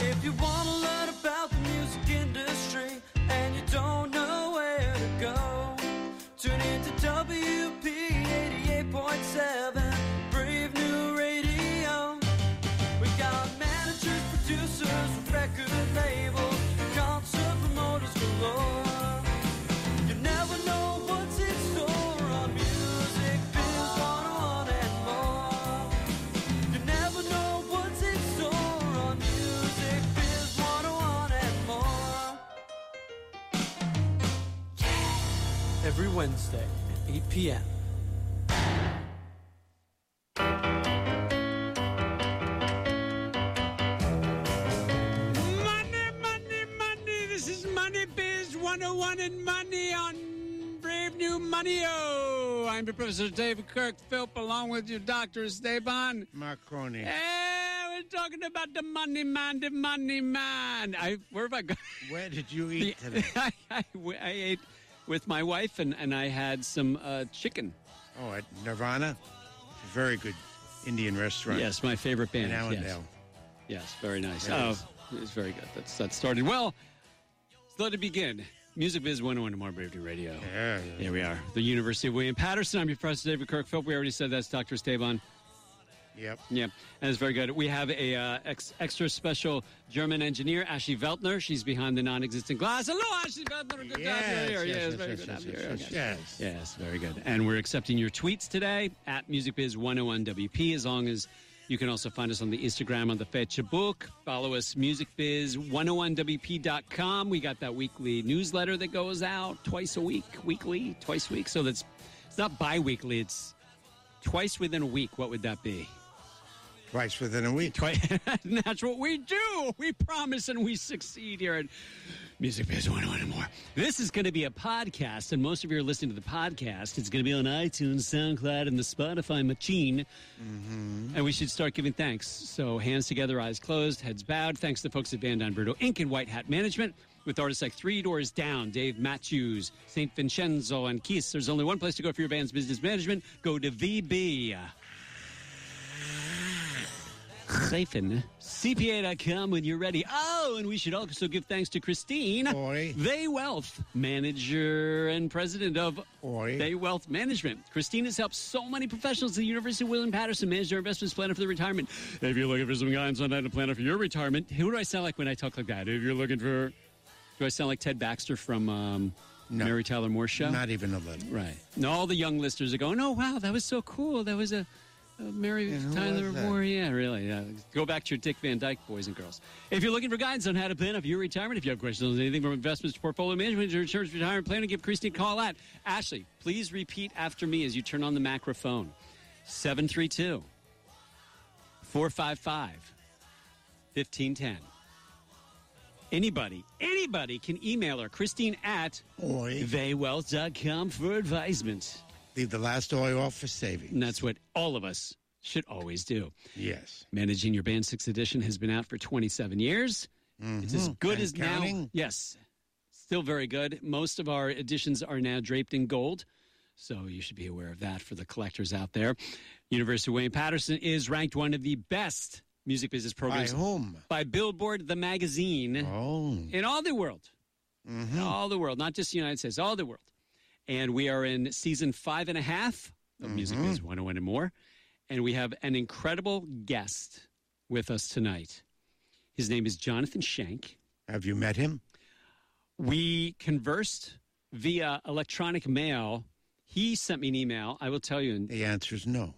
If you to learn p.m. Money, money, money. This is Money Biz 101 and Money on Brave New Money. Oh, I'm your Professor David Kirk Philp along with your Dr. Esteban. Marcone. Hey, we're talking about the money man, the money man. I, where have I gone? Where did you eat today? I, I, I ate with my wife and, and I had some uh, chicken. Oh, at Nirvana. Very good Indian restaurant. Yes, my favorite band. yes. Allendale. Yes, very nice. Yes. Oh, it's very good. That's that started well. So let it begin. Music Biz 101 tomorrow, Brave New Radio. Yeah, yeah. Here we are. The University of William Paterson. I'm your professor, David Kirk Philp. We already said that's Dr. Esteban. Yep. Yeah, and it's very good. We have a uh, ex- extra special German engineer, Ashley Veltner. She's behind the non-existent glass. Hello, Ashley Veltner. Good to have you here. Yes, yes, yes, very yes, good to yes, have you yes, here. yes, yes. Yes, very good. And we're accepting your tweets today at MusicBiz101WP as long as you can also find us on the Instagram, on the Facebook. Follow us, MusicBiz101WP.com. We got that weekly newsletter that goes out twice a week, weekly, twice a week. So that's it's not bi-weekly, it's twice within a week. What would that be? Twice within a week. Twice. and that's what we do. We promise and we succeed here at Music Biz 101 and more. This is going to be a podcast, and most of you are listening to the podcast. It's going to be on iTunes, SoundCloud, and the Spotify machine. Mm-hmm. And we should start giving thanks. So, hands together, eyes closed, heads bowed. Thanks to the folks at Van Don Bruto Inc. and White Hat Management. With artists like Three Doors Down, Dave Matthews, St. Vincenzo, and Keith. There's only one place to go for your band's business management. Go to VB. Hyphen CPA.com when you're ready. Oh, and we should also give thanks to Christine Oi. They Wealth, manager and president of Oi. They Wealth Management. Christine has helped so many professionals at the University of William Paterson manage their investments planning for their retirement. If you're looking for some guidance on how to plan for your retirement, who do I sound like when I talk like that? If you're looking for, do I sound like Ted Baxter from um, No. Mary Tyler Moore Show? Not even a little. Right. And all the young listeners are going, oh, wow, that was so cool. That was a, Mary And Tyler? Moore. Yeah, really. Yeah. Go back to your Dick Van Dyke, boys and girls. If you're looking for guidance on how to plan for your retirement, if you have questions on anything from investments to portfolio management to insurance retirement planning, give Christine a call at. Ashley, please repeat after me as you turn on the microphone. 732 455 1510. Anybody, anybody can email her, Christine at theywealth.com for advisement. Leave the last oi off for savings. And that's what all of us should always do. Yes. Managing Your Band 6th edition has been out for 27 years. Mm-hmm. It's as good And as now. Yes. Still very good. Most of our editions are now draped in gold. So you should be aware of that for the collectors out there. University of Wayne Paterson is ranked one of the best music business programs. By whom? by Billboard, the magazine Oh. in all the world. In all the world, not just the United States, all the world. And we are in season five and a half of Music Biz 101 and more. And we have an incredible guest with us tonight. His name is Jonathan Shank. Have you met him? We conversed via electronic mail. He sent me an email. I will tell you. The answer is no.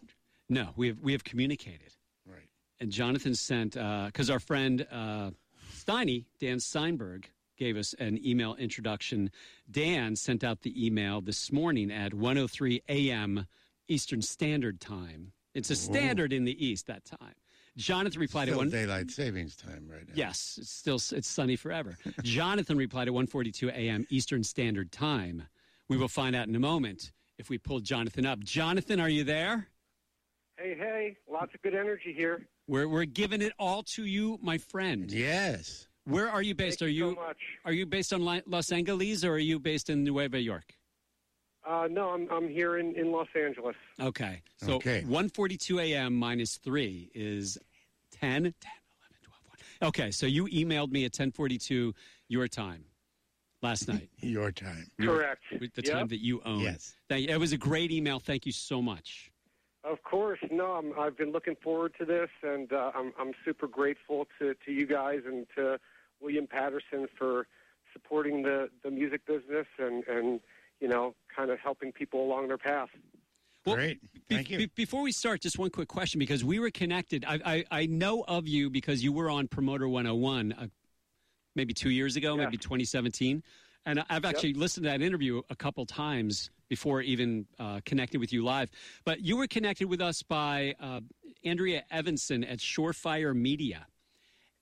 No, we have, we have communicated. Right. and Jonathan sent because our friend uh, Steiny Dan Steinberg gave us an email introduction. Dan sent out the email this morning at 1:03 a.m. Eastern Standard Time. It's a standard in the East that time. Jonathan replied Still at one. daylight savings time right now. Yes, it's still it's sunny forever. Jonathan replied at 1:42 a.m. Eastern Standard Time. We will find out in a moment if we pulled Jonathan up. Jonathan, are you there? Hey, hey, lots of good energy here. We're we're giving it all to you, my friend. Yes. Where are you based? Thank are you you so much. are you based on Los Angeles or are you based in Nueva York? Uh, no, I'm I'm here in, in Los Angeles. Okay. So Okay. 1:42 a.m. minus 3 is 10 10 11 12 1. Okay, so you emailed me at 1042 your time last night, Your time. Correct. with the Yep. time that you own. Yes. Thank you. It was a great email. Thank you so much. Of course. No, I'm, I've been looking forward to this, and uh, I'm, I'm super grateful to, to you guys and to William Paterson for supporting the, the music business and, and, you know, kind of helping people along their path. Well, Great. Be- Thank you. be- before we start, just one quick question because we were connected. I, I, I know of you because you were on Promoter 101 uh, maybe two years ago, Yeah. maybe 2017. And I've actually listened to that interview a couple times before even uh, connecting with you live. But you were connected with us by uh, Andrea Evanson at Surefire Media.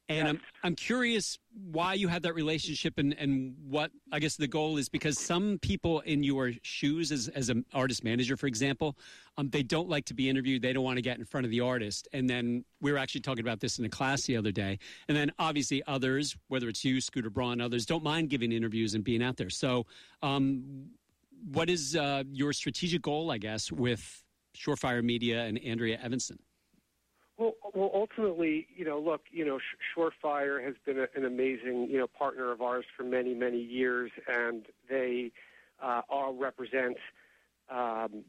And I'm, I'm curious why you have that relationship and, and what I guess the goal is because some people in your shoes as, as an artist manager, for example, um, they don't like to be interviewed. They don't want to get in front of the artist. And then we were actually talking about this in a class the other day. And then obviously others, whether it's you, Scooter Braun, others, don't mind giving interviews and being out there. So um, what is uh, your strategic goal, I guess, with Surefire Media and Andrea Evanson? Well, well, ultimately, you know, look, you know, Surefire has been a, an amazing, you know, partner of ours for many, many years, and they uh, all represent um,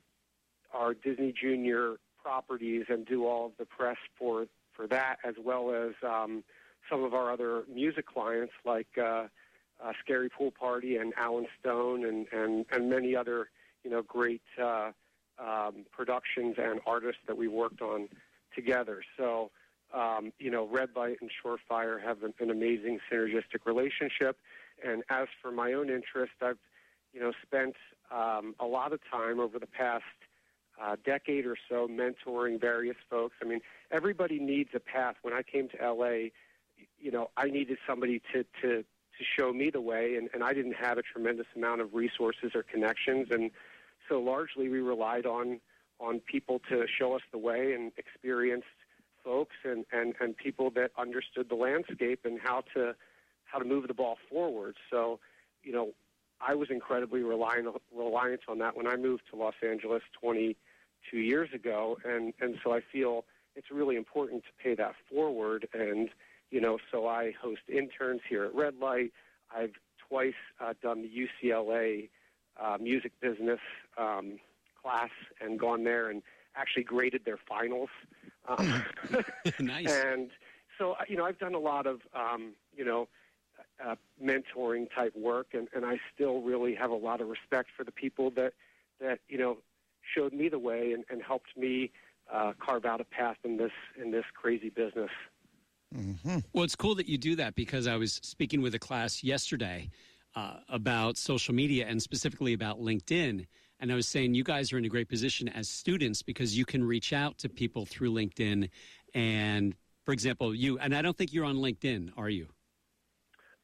our Disney Junior properties and do all of the press for for that, as well as um, some of our other music clients like uh, uh, Scary Pool Party and Alan Stone and and and many other, you know, great uh, um, productions and artists that we worked on together. So, um, you know, Red Light and Surefire have an, an amazing synergistic relationship. And as for my own interest, I've, you know, spent um, a lot of time over the past uh, decade or so mentoring various folks. I mean, everybody needs a path. When I came to LA, you know, I needed somebody to to to show me the way, and, and I didn't have a tremendous amount of resources or connections, and so largely we relied on on people to show us the way and experienced folks and, and, and people that understood the landscape and how to how to move the ball forward. So, you know, I was incredibly reliant reliant on that when I moved to Los Angeles 22 years ago, and and so I feel it's really important to pay that forward. And you know, so I host interns here at Red Light. I've twice uh, done the UCLA uh, music business um, class and gone there and actually graded their finals. Um, nice. and so, uh, you know, I've done a lot of, um, you know, uh, mentoring type work, and, and I still really have a lot of respect for the people that, that you know, showed me the way and, and helped me uh, carve out a path in this in this crazy business. Well, it's cool that you do that because I was speaking with a class yesterday uh, about social media and specifically about LinkedIn. And I was saying you guys are in a great position as students because you can reach out to people through LinkedIn. And for example, you, and I don't think you're on LinkedIn, are you?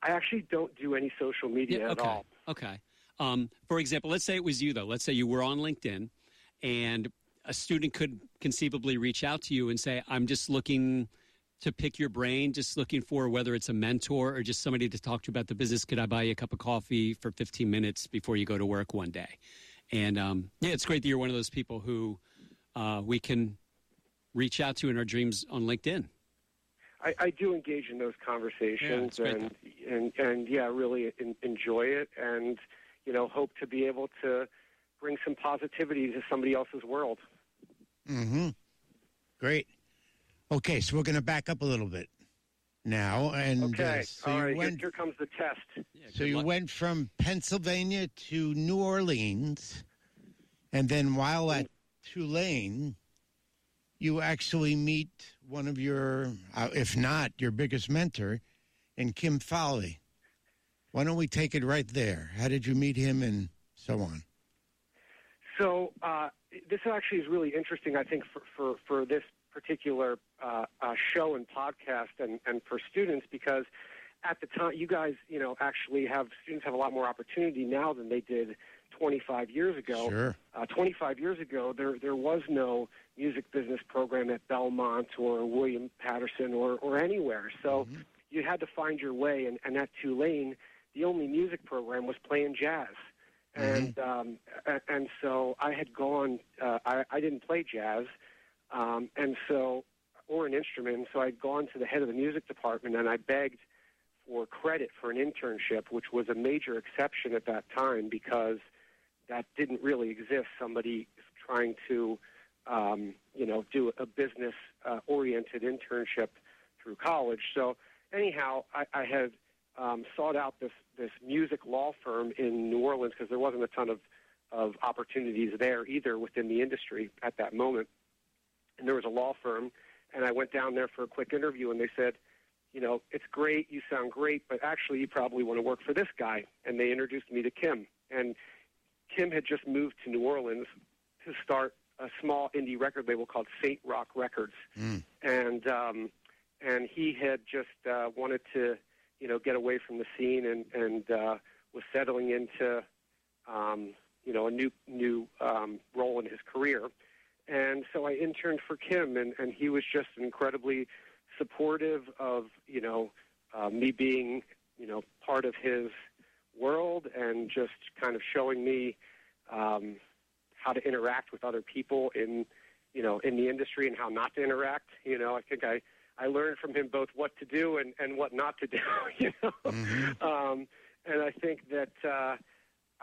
I actually don't do any social media at okay. all. Okay. Um, for example, let's say it was you, though. Let's say you were on LinkedIn and a student could conceivably reach out to you and say, I'm just looking to pick your brain, just looking for whether it's a mentor or just somebody to talk to about the business. Could I buy you a cup of coffee for 15 minutes before you go to work one day? And um, yeah, it's great that you're one of those people who uh, we can reach out to in our dreams on LinkedIn. I, I do engage in those conversations it's great, and, and and yeah, really en- enjoy it and you know hope to be able to bring some positivity to somebody else's world. Mm-hmm. Great. Okay, so we're going to back up a little bit now, and uh, so all you right. Went. here comes the test. Yeah, So you luck. went from Pennsylvania to New Orleans, and then while at Tulane, you actually meet one of your, uh, if not your biggest mentor, in Kim Fowley. Why don't we take it right there? How did you meet him, and so on? So uh, this actually is really interesting. I think for for, for this particular uh, uh, show and podcast, and, and for students, because at the time, you guys, you know, actually have students have a lot more opportunity now than they did 25 years ago. Sure. Uh, 25 years ago, there there was no music business program at Belmont or William Paterson or or anywhere. So you had to find your way. And, and at Tulane, the only music program was playing jazz. And um, and so I had gone. Uh, I, I didn't play jazz, um, and so or an instrument. And So I'd gone to the head of the music department and I begged for credit for an internship, which was a major exception at that time because that didn't really exist. Somebody trying to, um, you know, do a business uh, oriented internship through college. So anyhow, I, I had um, sought out this this music law firm in New Orleans because there wasn't a ton of of opportunities there either within the industry at that moment. And there was a law firm, and I went down there for a quick interview, and they said, you know, it's great, you sound great, but actually you probably want to work for this guy. And they introduced me to Kim, and Kim had just moved to New Orleans to start a small indie record label called Saint Rock Records, and um, and he had just uh, wanted to, you know, get away from the scene and and uh, was settling into, um, you know, a new new um, role in his career, and so I interned for Kim, and and he was just incredibly supportive of you know uh, me being you know part of his world and just kind of showing me um, how to interact with other people in you know in the industry and how not to interact. You know, I think I I learned from him both what to do and and what not to do. You know, um, and I think that uh,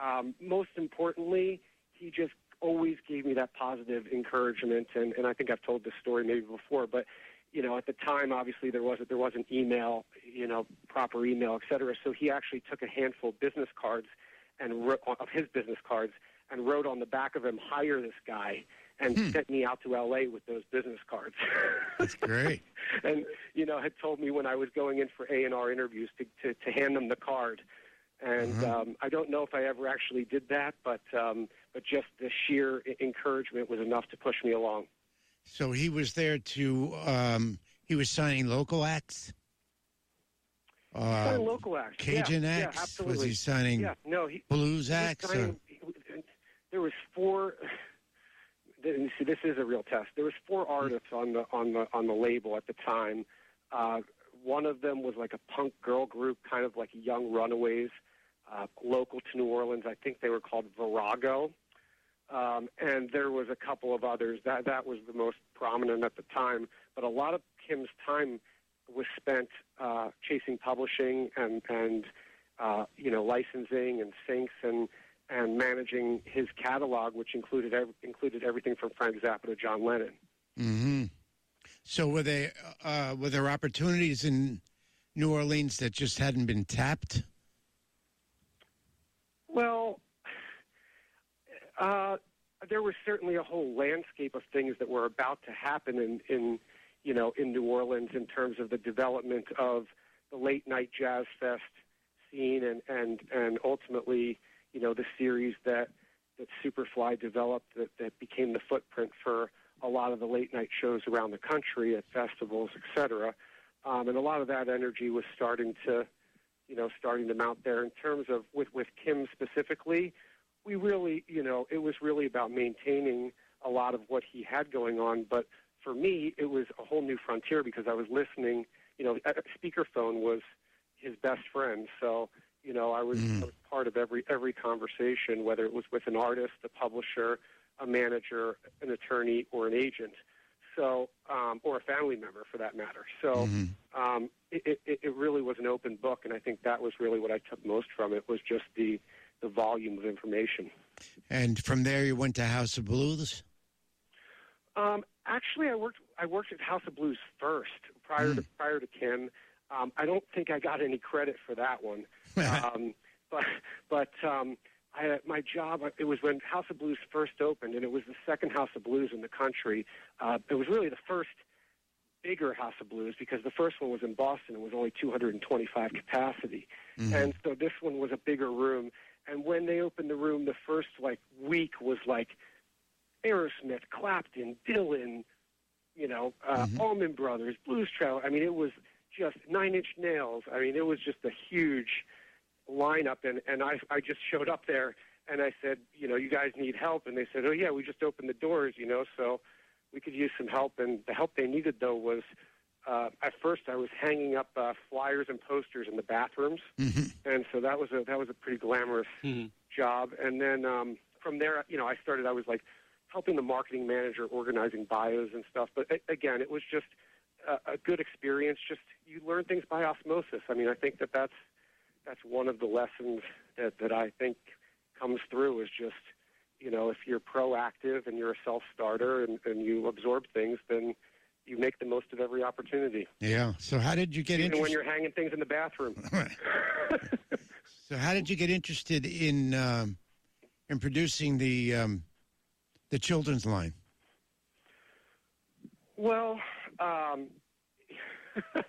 um, most importantly, he just always gave me that positive encouragement. And and I think I've told this story maybe before, but you know, at the time, obviously there wasn't there wasn't email, you know, proper email, et cetera. So he actually took a handful of business cards and wrote, of his business cards and wrote on the back of them, "Hire this guy," and sent me out to L.A. with those business cards. That's great. and you know, had told me when I was going in for A and R interviews to, to to hand them the card. And um, I don't know if I ever actually did that, but um, but just the sheer encouragement was enough to push me along. So he was there to. Um, he was signing local acts. Uh, local acts, Cajun yeah, acts. Yeah, absolutely. Was he signing Yeah, no, he, blues he acts? Or, signing- there was four. See, this is a real test. There was four artists on the on the on the label at the time. Uh, one of them was like a punk girl group, kind of like Young Runaways, uh, local to New Orleans. I think they were called Virago. Um, and there was a couple of others. That that was the most prominent at the time. But a lot of Kim's time was spent uh, chasing publishing and and uh, you know licensing and syncs and and managing his catalog, which included ev- included everything from Frank Zappa to John Lennon. hmm So were they? Uh, were there opportunities in New Orleans that just hadn't been tapped? Well, uh, there was certainly a whole landscape of things that were about to happen in, in, you know, in New Orleans in terms of the development of the late night jazz fest scene, and and and ultimately, you know, the series that that Superfly developed that that became the footprint for a lot of the late night shows around the country at festivals, et cetera. Um, and a lot of that energy was starting to you know, starting to mount there. In terms of with with Kim specifically, we really, you know, it was really about maintaining a lot of what he had going on. But for me, it was a whole new frontier because I was listening. You know, speakerphone was his best friend, so you know, I was, I was part of every every conversation, whether it was with an artist, a publisher, a manager, an attorney, or an agent. So, um, or a family member for that matter. So, um, it, it, it really was an open book, and I think that was really what I took most from it was just the the volume of information. And from there, you went to House of Blues. Um, actually, I worked I worked at House of Blues first prior to prior to Kim. Um, I don't think I got any credit for that one, um, but but um, I, my job it was when House of Blues first opened, and it was the second House of Blues in the country. Uh, it was really the first bigger House of Blues because the first one was in Boston. It was only 225 capacity, and so this one was a bigger room. And when they opened the room, the first like week was like Aerosmith, Clapton, Dylan, you know, uh, Allman Brothers, Blues Traveler. I mean, it was just Nine Inch Nails. I mean, it was just a huge lineup, and and I I just showed up there and I said, you know, you guys need help, and they said, oh yeah, we just opened the doors, you know, so we could use some help, and the help they needed though was. Uh, at first, I was hanging up uh, flyers and posters in the bathrooms, and so that was a that was a pretty glamorous job. And then um, from there, you know, I started. I was like helping the marketing manager organizing bios and stuff. But a- again, it was just a, a good experience. Just you learn things by osmosis. I mean, I think that that's that's one of the lessons that that I think comes through is just you know if you're proactive and you're a self starter and, and you absorb things, then you make the most of every opportunity, Yeah. So how did you get even when you're hanging things in the bathroom. So how did you get interested in um, in producing the um, the children's line? well, um,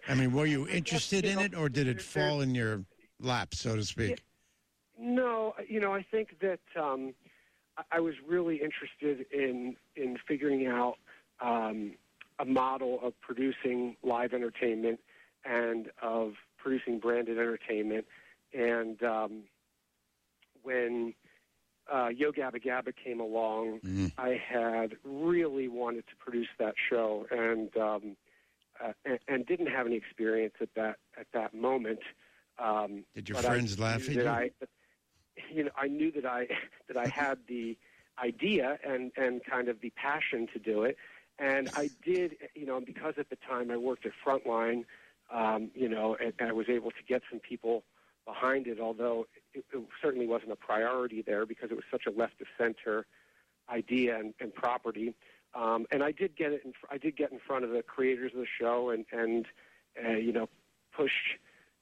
I mean, were you interested you in know, it, or did it fall in your lap, so to speak? No, you know, I think that um, I- I was really interested in in figuring out um, a model of producing live entertainment and of producing branded entertainment. And um, when uh, Yo Gabba Gabba came along, Mhm. I had really wanted to produce that show, and um, uh, and, and didn't have any experience at that at that moment. Um, Did your but I friends laugh at you? I, you know, I knew that I that I had the idea and and kind of the passion to do it, and I did. You know, because at the time I worked at Frontline, um, you know, and, and I was able to get some people behind it. Although it, it certainly wasn't a priority there because it was such a left of center idea and, and property. Um, and I did get it. In, I did get in front of the creators of the show and and uh, you know pushed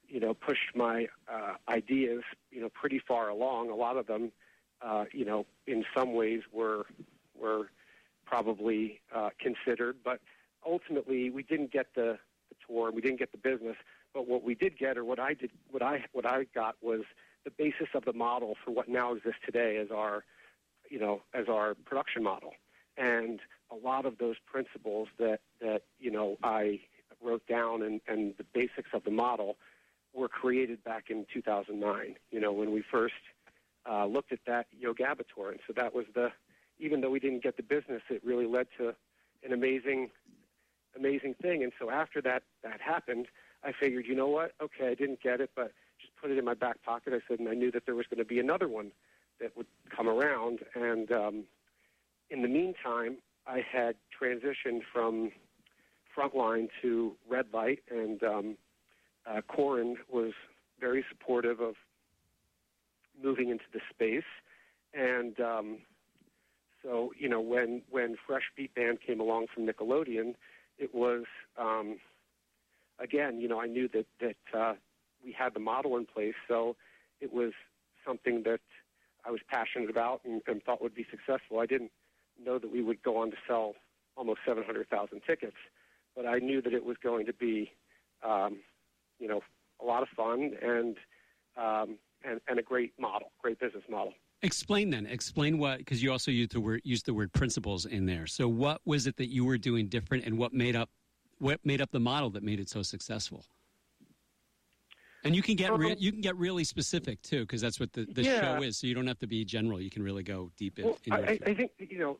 you know pushed my uh, ideas you know pretty far along. A lot of them uh, you know in some ways were were probably uh, considered, but ultimately we didn't get the, the tour we didn't get the business. But what we did get, or what I did, what I what I got was the basis of the model for what now exists today as our you know as our production model and a lot of those principles that that you know I wrote down and, and the basics of the model were created back in 2009. You know when we first uh, looked at that Yo Gabba tour, and so that was the even though we didn't get the business, it really led to an amazing amazing thing. And so after that that happened, I figured, you know what? Okay, I didn't get it, but just put it in my back pocket. I said, and I knew that there was going to be another one that would come around. And um, in the meantime, I had transitioned from Frontline to Red Light, and um, uh, Coran was very supportive of moving into the space. And um, so, you know, when when Fresh Beat Band came along from Nickelodeon, it was um, again, you know, I knew that that uh, we had the model in place, so it was something that I was passionate about and, and thought would be successful. I didn't know that we would go on to sell almost 700,000 tickets, but I knew that it was going to be, um, you know, a lot of fun and um, and and a great model, great business model. Explain then. Explain what, because you also used the word used the word principles in there. So, what was it that you were doing different, and what made up what made up the model that made it so successful? And you can get re- Um, you can get really specific too, because that's what the, the Yeah. show is. So you don't have to be general. You can really go deep in. Well, in I, your I I think you know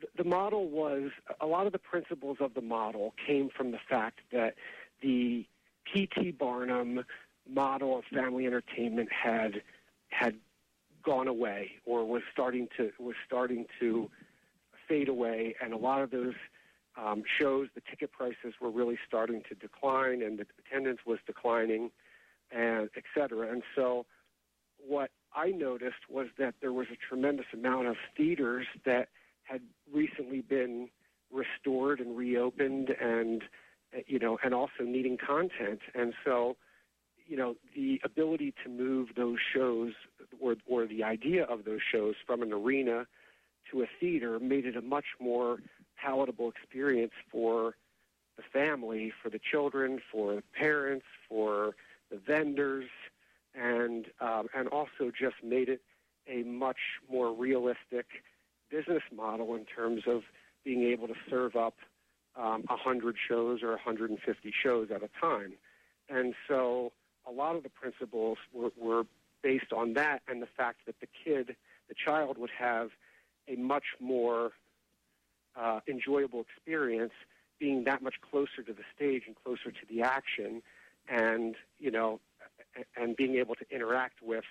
the, the model was a lot of the principles of the model came from the fact that the P.T. Barnum model of family entertainment had had gone away or was starting to was starting to fade away, and a lot of those um, shows, the ticket prices were really starting to decline, and the attendance was declining, and et cetera. And so, what I noticed was that there was a tremendous amount of theaters that had recently been restored and reopened, and you know, and also needing content. And so, you know, the ability to move those shows or or the idea of those shows from an arena to a theater made it a much more palatable experience for the family, for the children, for the parents, for the vendors, and um, and also just made it a much more realistic business model in terms of being able to serve up um, 100 shows or 150 shows at a time. And so a lot of the principles were, were based on that and the fact that the kid, the child, would have a much more uh, enjoyable experience being that much closer to the stage and closer to the action and you know and being able to interact with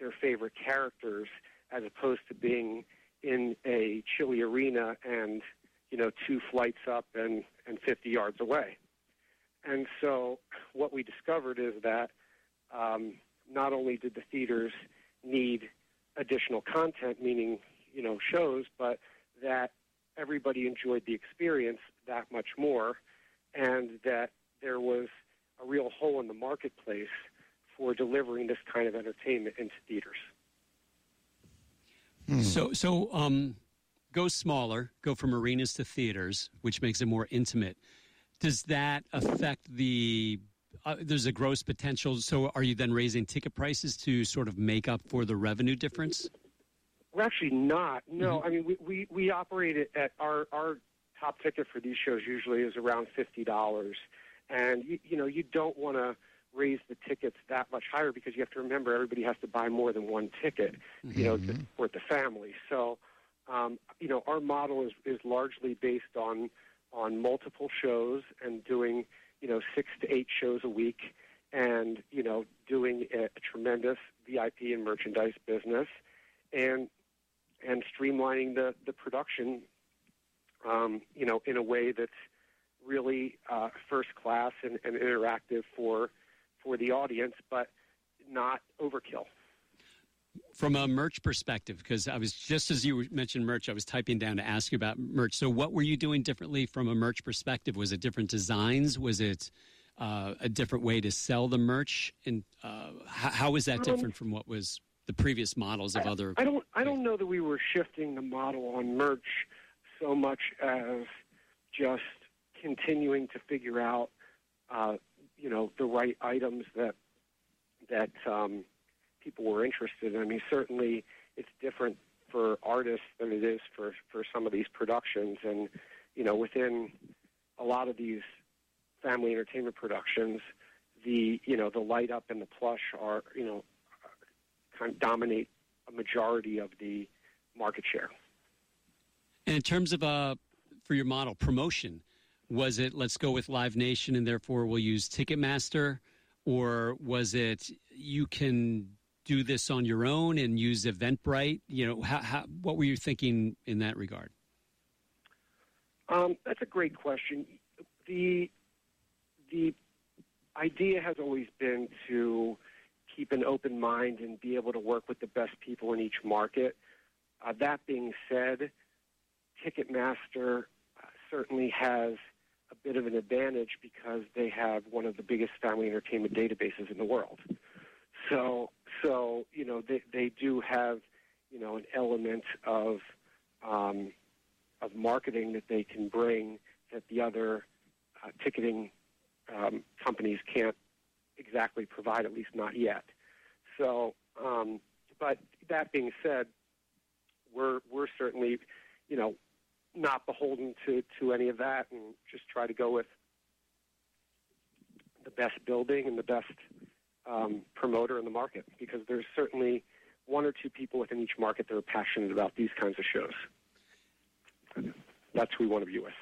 their favorite characters as opposed to being in a chilly arena and you know two flights up and and 50 yards away. And so what we discovered is that um, not only did the theaters need additional content, meaning you know shows, but that everybody enjoyed the experience that much more, and that there was a real hole in the marketplace for delivering this kind of entertainment into theaters. So, so um, go smaller, go from arenas to theaters, which makes it more intimate. Does that affect the? Uh, there's a gross potential. So, are you then raising ticket prices to sort of make up for the revenue difference? We're actually not. No, I mean we, we, we operate it at our our top ticket for these shows usually is around fifty dollars, and you, you know you don't want to raise the tickets that much higher because you have to remember everybody has to buy more than one ticket, you know, to support the family. So, um, you know, our model is is largely based on on multiple shows and doing you know six to eight shows a week, and you know doing a, a tremendous VIP and merchandise business, and and streamlining the the production, um, you know, in a way that's really uh, first class and, and interactive for for the audience, but not overkill. From a merch perspective, because I was just as you mentioned merch, I was typing down to ask you about merch. So, what were you doing differently from a merch perspective? Was it different designs? Was it uh, a different way to sell the merch? And uh, how, how was that different from what was the previous models of other? I don't I don't know that we were shifting the model on merch so much as just continuing to figure out uh, you know the right items that that um, people were interested in. I mean, certainly it's different for artists than it is for for some of these productions, and you know within a lot of these family entertainment productions, the you know the light up and the plush are you know kind of dominate a majority of the market share. And in terms of uh, for your model promotion, was it let's go with Live Nation and therefore we'll use Ticketmaster, or was it you can do this on your own and use Eventbrite? You know, how, how, what were you thinking in that regard? Um, that's a great question. The the idea has always been to keep an open mind and be able to work with the best people in each market. Uh, that being said, Ticketmaster uh, certainly has a bit of an advantage because they have one of the biggest family entertainment databases in the world. So, so you know, they they do have you know an element of um, of marketing that they can bring that the other uh, ticketing um, companies can't exactly provide, at least not yet. So, um, but that being said, we're we're certainly, you know, not beholden to to any of that, and just try to go with the best building and the best um, promoter in the market because there's certainly one or two people within each market that are passionate about these kinds of shows. That's who we want to be with.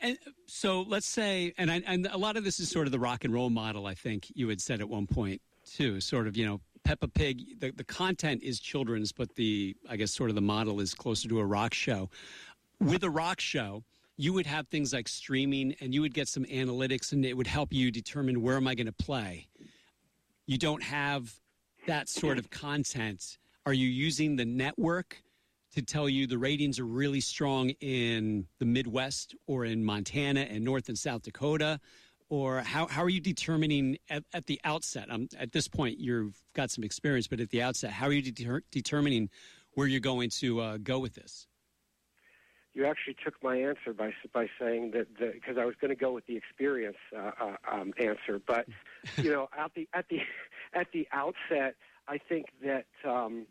And so let's say, and, I, and a lot of this is sort of the rock and roll model, I think you had said at one point too, sort of, you know, Peppa Pig, the, the content is children's, but the, I guess, sort of the model is closer to a rock show. With a rock show, you would have things like streaming and you would get some analytics and it would help you determine where am I going to play. You don't have that sort of content. Are you using the network to tell you the ratings are really strong in the Midwest or in Montana and North and South Dakota? Or how, how are you determining at, at the outset? Um, at this point, you've got some experience, but at the outset, how are you deter- determining where you're going to uh, go with this? You actually took my answer by by saying that because I was going to go with the experience uh, uh, um, answer, but you know at the at the at the outset, I think that um,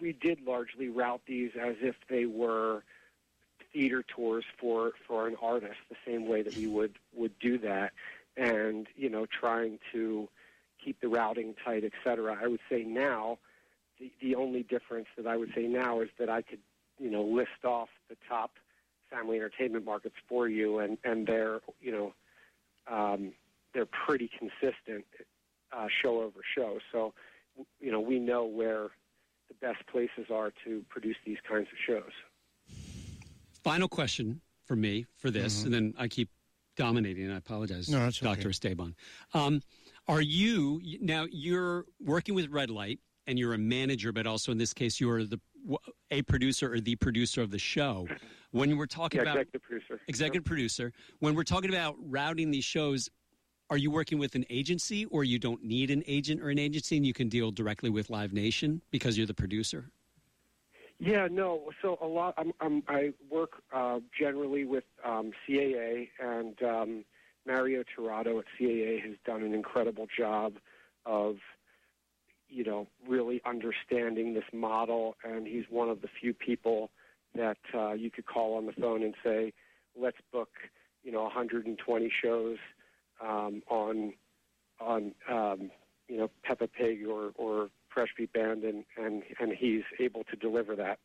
we did largely route these as if they were theater tours for for an artist, the same way that we would would do that, and you know trying to keep the routing tight, et cetera. I would say now, the the only difference that I would say now is that I could you know list off the top family entertainment markets for you, and and they're you know um, they're pretty consistent uh, show over show. So you know we know where the best places are to produce these kinds of shows. Final question for me for this, and then I keep dominating. And I apologize, Mm-hmm. No, that's okay. Doctor Esteban. Um, are you now? You're working with Red Light, and you're a manager, but also in this case, you're the a producer or the producer of the show. When we're talking Yeah, about executive producer. executive producer, when we're talking about routing these shows, are you working with an agency, or you don't need an agent or an agency, and you can deal directly with Live Nation because you're the producer? Yeah, no. So a lot. I'm, I'm, I work uh, generally with um, CAA, and um, Mario Tirado at CAA has done an incredible job of, you know, really understanding this model. And he's one of the few people that uh, you could call on the phone and say, "Let's book, you know, 120 shows um, on on um, you know Peppa Pig or or Fresh Beat Band, and and and he's able to deliver that.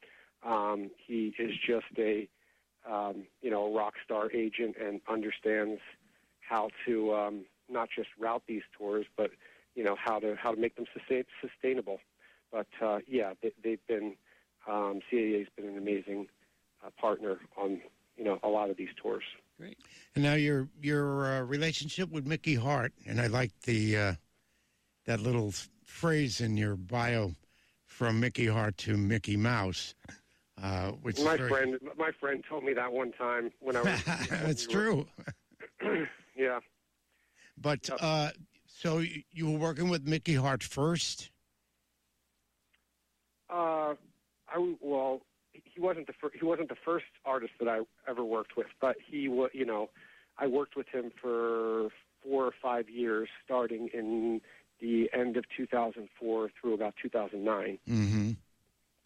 Um, he is just a um, you know rock star agent and understands how to um, not just route these tours, but you know how to how to make them sustain, sustainable. But uh, yeah, they, they've been um, CAA's been an amazing uh, partner on you know a lot of these tours. Great. And now your your uh, relationship with Mickey Hart, and I like the uh, that little phrase in your bio from Mickey Hart to Mickey Mouse, uh, which My very, friend, my friend told me that one time when I was. That's we true. Yeah. But uh, so you, were working with Mickey Hart first. Uh, I well, he wasn't the fir- he wasn't the first artist that I ever worked with, but he was. You know, I worked with him for four or five years, starting in the end of 2004 through about 2009. Mm-hmm.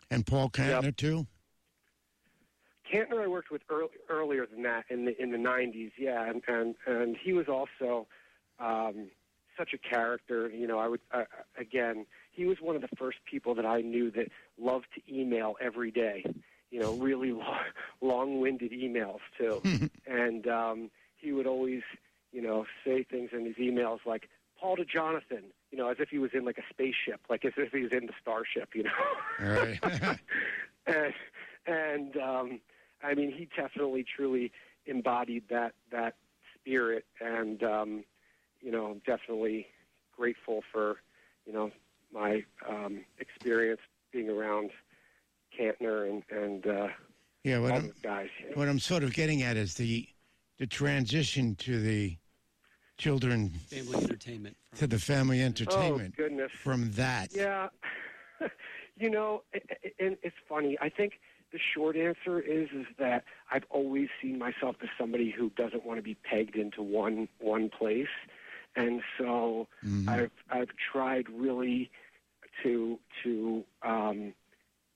And Paul Kantner too. Kantner I worked with early, earlier than that in the in the 90s, yeah, and and and he was also um, such a character. You know, I would uh, again, he was one of the first people that I knew that loved to email every day. You know, really long, long-winded emails too, and um, he would always, you know, say things in his emails like Paul to Jonathan. You know, as if he was in like a spaceship, like as if he was in the starship. You know. All right. and and um, I mean, he definitely, truly embodied that that spirit, and um, you know, I'm definitely grateful for you know my um, experience being around Kantner and and uh, yeah. What all I'm, those guys. what I'm sort of getting at is the the transition to the children Family entertainment. to the family entertainment Oh goodness. from that. Yeah, you know, a- a- and it's funny. I think the short answer is is that I've always seen myself as somebody who doesn't want to be pegged into one one place, and so Mhm. I've I've tried really to to um,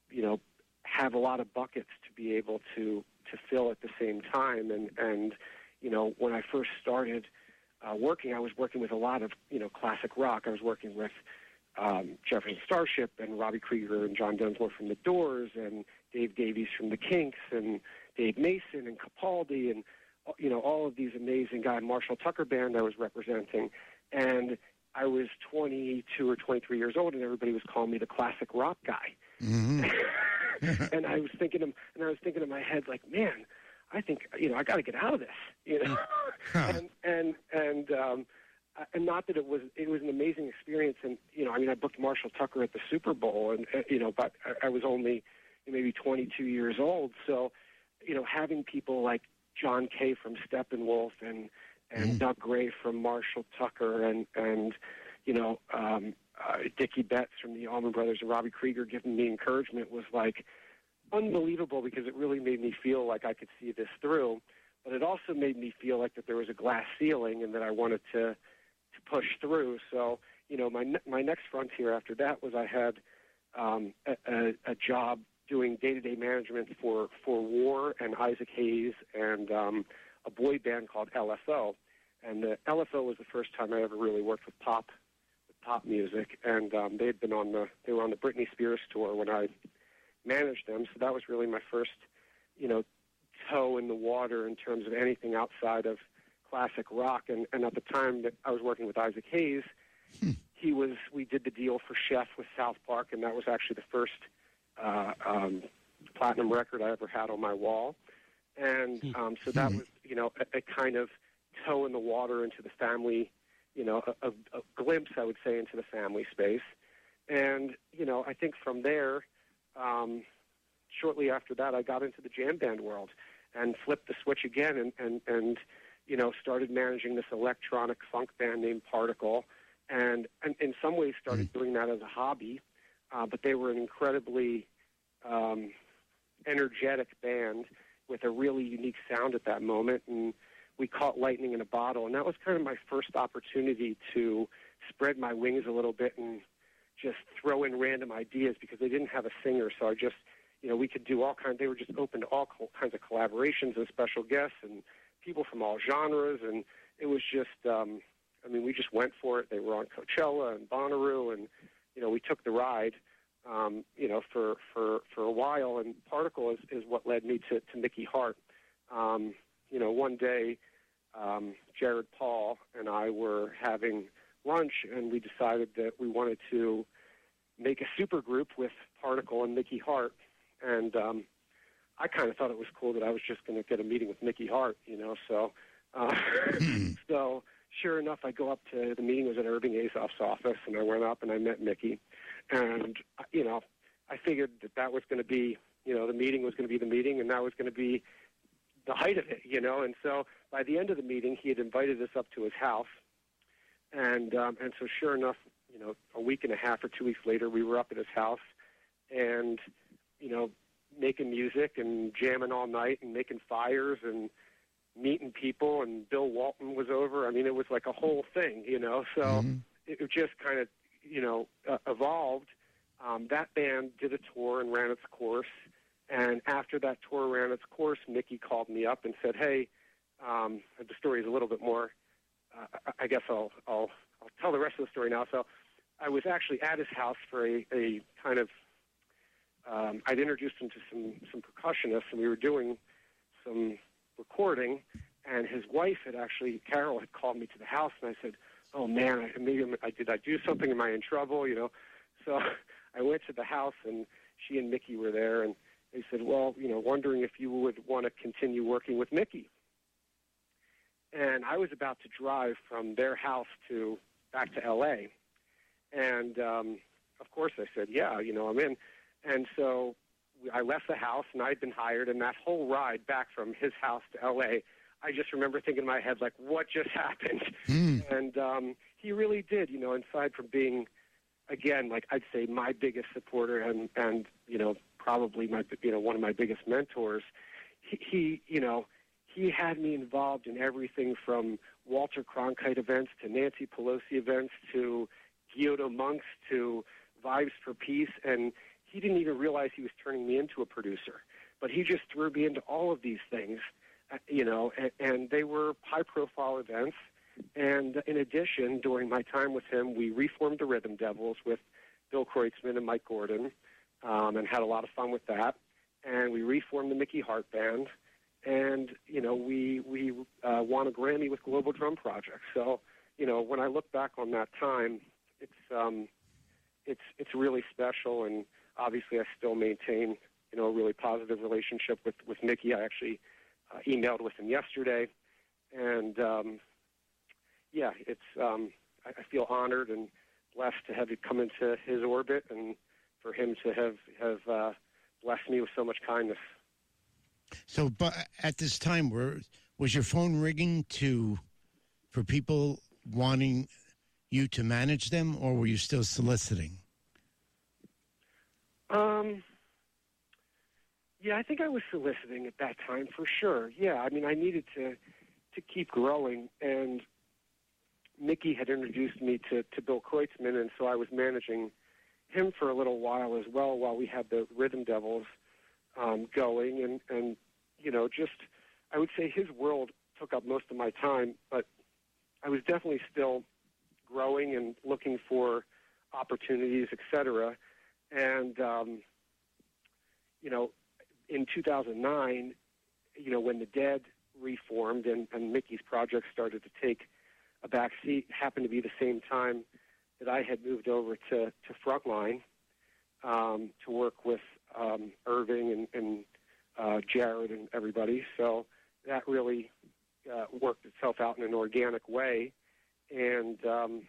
you know have a lot of buckets to be able to to fill at the same time, and and you know when I first started uh, working, I was working with a lot of you know classic rock. I was working with um, Jefferson Starship and Robbie Krieger and John Densmore from The Doors and Dave Davies from The Kinks and Dave Mason and Capaldi and you know all of these amazing guys. Marshall Tucker band I was representing, and I was 22 or 23 years old, and everybody was calling me the classic rock guy. Mhm. and I was thinking, and I was thinking in my head, like, man, I think you know I got to get out of this, you know, and and and um, and not that it was it was an amazing experience, and you know, I mean, I booked Marshall Tucker at the Super Bowl, and uh, you know, but I, I was only maybe 22 years old, so you know, having people like John Kay from Steppenwolf and and Mm. Doug Gray from Marshall Tucker and and you know um, uh, Dickey Betts from the Allman Brothers and Robbie Krieger giving me encouragement was like unbelievable because it really made me feel like I could see this through. But it also made me feel like that there was a glass ceiling and that I wanted to to push through. So you know my ne- my next frontier after that was I had um, a, a, a job doing day to day management for for War and Isaac Hayes and um, a boy band called LFO. And the LFO was the first time I ever really worked with pop with pop music, and um, they had been on the they were on the Britney Spears tour when I managed them. So that was really my first, you know, toe in the water in terms of anything outside of classic rock. And, and at the time that I was working with Isaac Hayes, he was we did the deal for Chef with South Park, and that was actually the first uh, um, platinum record I ever had on my wall. and um, so that was you know a, a kind of toe in the water into the family, you know, a, a, a glimpse I would say into the family space, and you know I think from there, um, shortly after that, I got into the jam band world and flipped the switch again and and and you know started managing this electronic funk band named Particle, and and in some ways started doing that as a hobby, uh, but they were an incredibly um, energetic band with a really unique sound at that moment, and we caught lightning in a bottle, and that was kind of my first opportunity to spread my wings a little bit and just throw in random ideas because they didn't have a singer, so I just you know we could do all kinds. They were just open to all kinds of collaborations and special guests and people from all genres, and it was just um, I mean we just went for it. They were on Coachella and Bonnaroo, and you know we took the ride um, you know, for, for, for a while. And Particle is, is what led me to, to Mickey Hart. Um, you know, one day, um, Jared Paul and I were having lunch, and we decided that we wanted to make a super group with Particle and Mickey Hart. And um, I kind of thought it was cool that I was just going to get a meeting with Mickey Hart, you know. So, uh, so sure enough, I go up to the meeting was at Irving Azoff's office, and I went up and I met Mickey, and you know, I figured that that was going to be, you know, the meeting was going to be the meeting, and that was going to be the height of it, you know. And so by the end of the meeting, he had invited us up to his house, and um, and so sure enough, you know, a week and a half or two weeks later, we were up at his house, and you know, making music and jamming all night and making fires and meeting people and Bill Walton was over. I mean, it was like a whole thing, you know. So Mhm. it, it just kind of, you know, uh, evolved. Um, that band did a tour and ran its course. And after that tour ran its course, Mickey called me up and said, "Hey, um, the story is a little bit more. Uh, I- guess I'll, I'll I'll tell the rest of the story now." So I was actually at his house for a, a kind of. Um, I'd introduced him to some some percussionists, and we were doing some recording, and his wife had actually, Carol, had called me to the house, and I said, "Oh man, I, maybe I'm- I did I do something? Am I in trouble?" You know, so I went to the house, and she and Mickey were there, and they said, "Well, you know, wondering if you would want to continue working with Mickey." And I was about to drive from their house to back to L.A., and um, of course I said, "Yeah, you know, I'm in." And so I left the house and I'd been hired, and that whole ride back from his house to L.A., I just remember thinking in my head, like, what just happened? Hmm. And um, he really did, you know, aside from being, again, like I'd say my biggest supporter and, and you know, probably my, you know, one of my biggest mentors, he, he you know, he had me involved in everything from Walter Cronkite events to Nancy Pelosi events to Gyuto Monks to Vibes for Peace, and he didn't even realize he was turning me into a producer. But he just threw me into all of these things, you know, and, and they were high-profile events. And in addition, during my time with him, we reformed the Rhythm Devils with Bill Kreutzmann and Mike Gordon, um, and had a lot of fun with that. And we reformed the Mickey Hart Band, and you know, we we uh, won a Grammy with Global Drum Project. So, you know, when I look back on that time, it's um, it's it's really special, and obviously, I still maintain you know a really positive relationship with with Mickey. I actually uh, emailed with him yesterday, and um, yeah, it's um, I, I feel honored and blessed to have it come into his orbit, and for him to have have uh, blessed me with so much kindness. So, but at this time, were was your phone ringing to for people wanting you to manage them, or were you still soliciting? Um, yeah, I think I was soliciting at that time for sure. Yeah, I mean, I needed to to keep growing, and Mickey had introduced me to to Bill Kreutzmann, and so I was managing him for a little while as well, while we had the Rhythm Devils um, going, and and you know, just I would say his world took up most of my time, but I was definitely still growing and looking for opportunities, et cetera. And um, you know, in 2009, you know, when the Dead reformed and, and Mickey's project started to take a back seat, happened to be the same time that I had moved over to to Frontline um, to work with um, Irving and, and uh, Jared and everybody. So that really uh, worked itself out in an organic way, and um,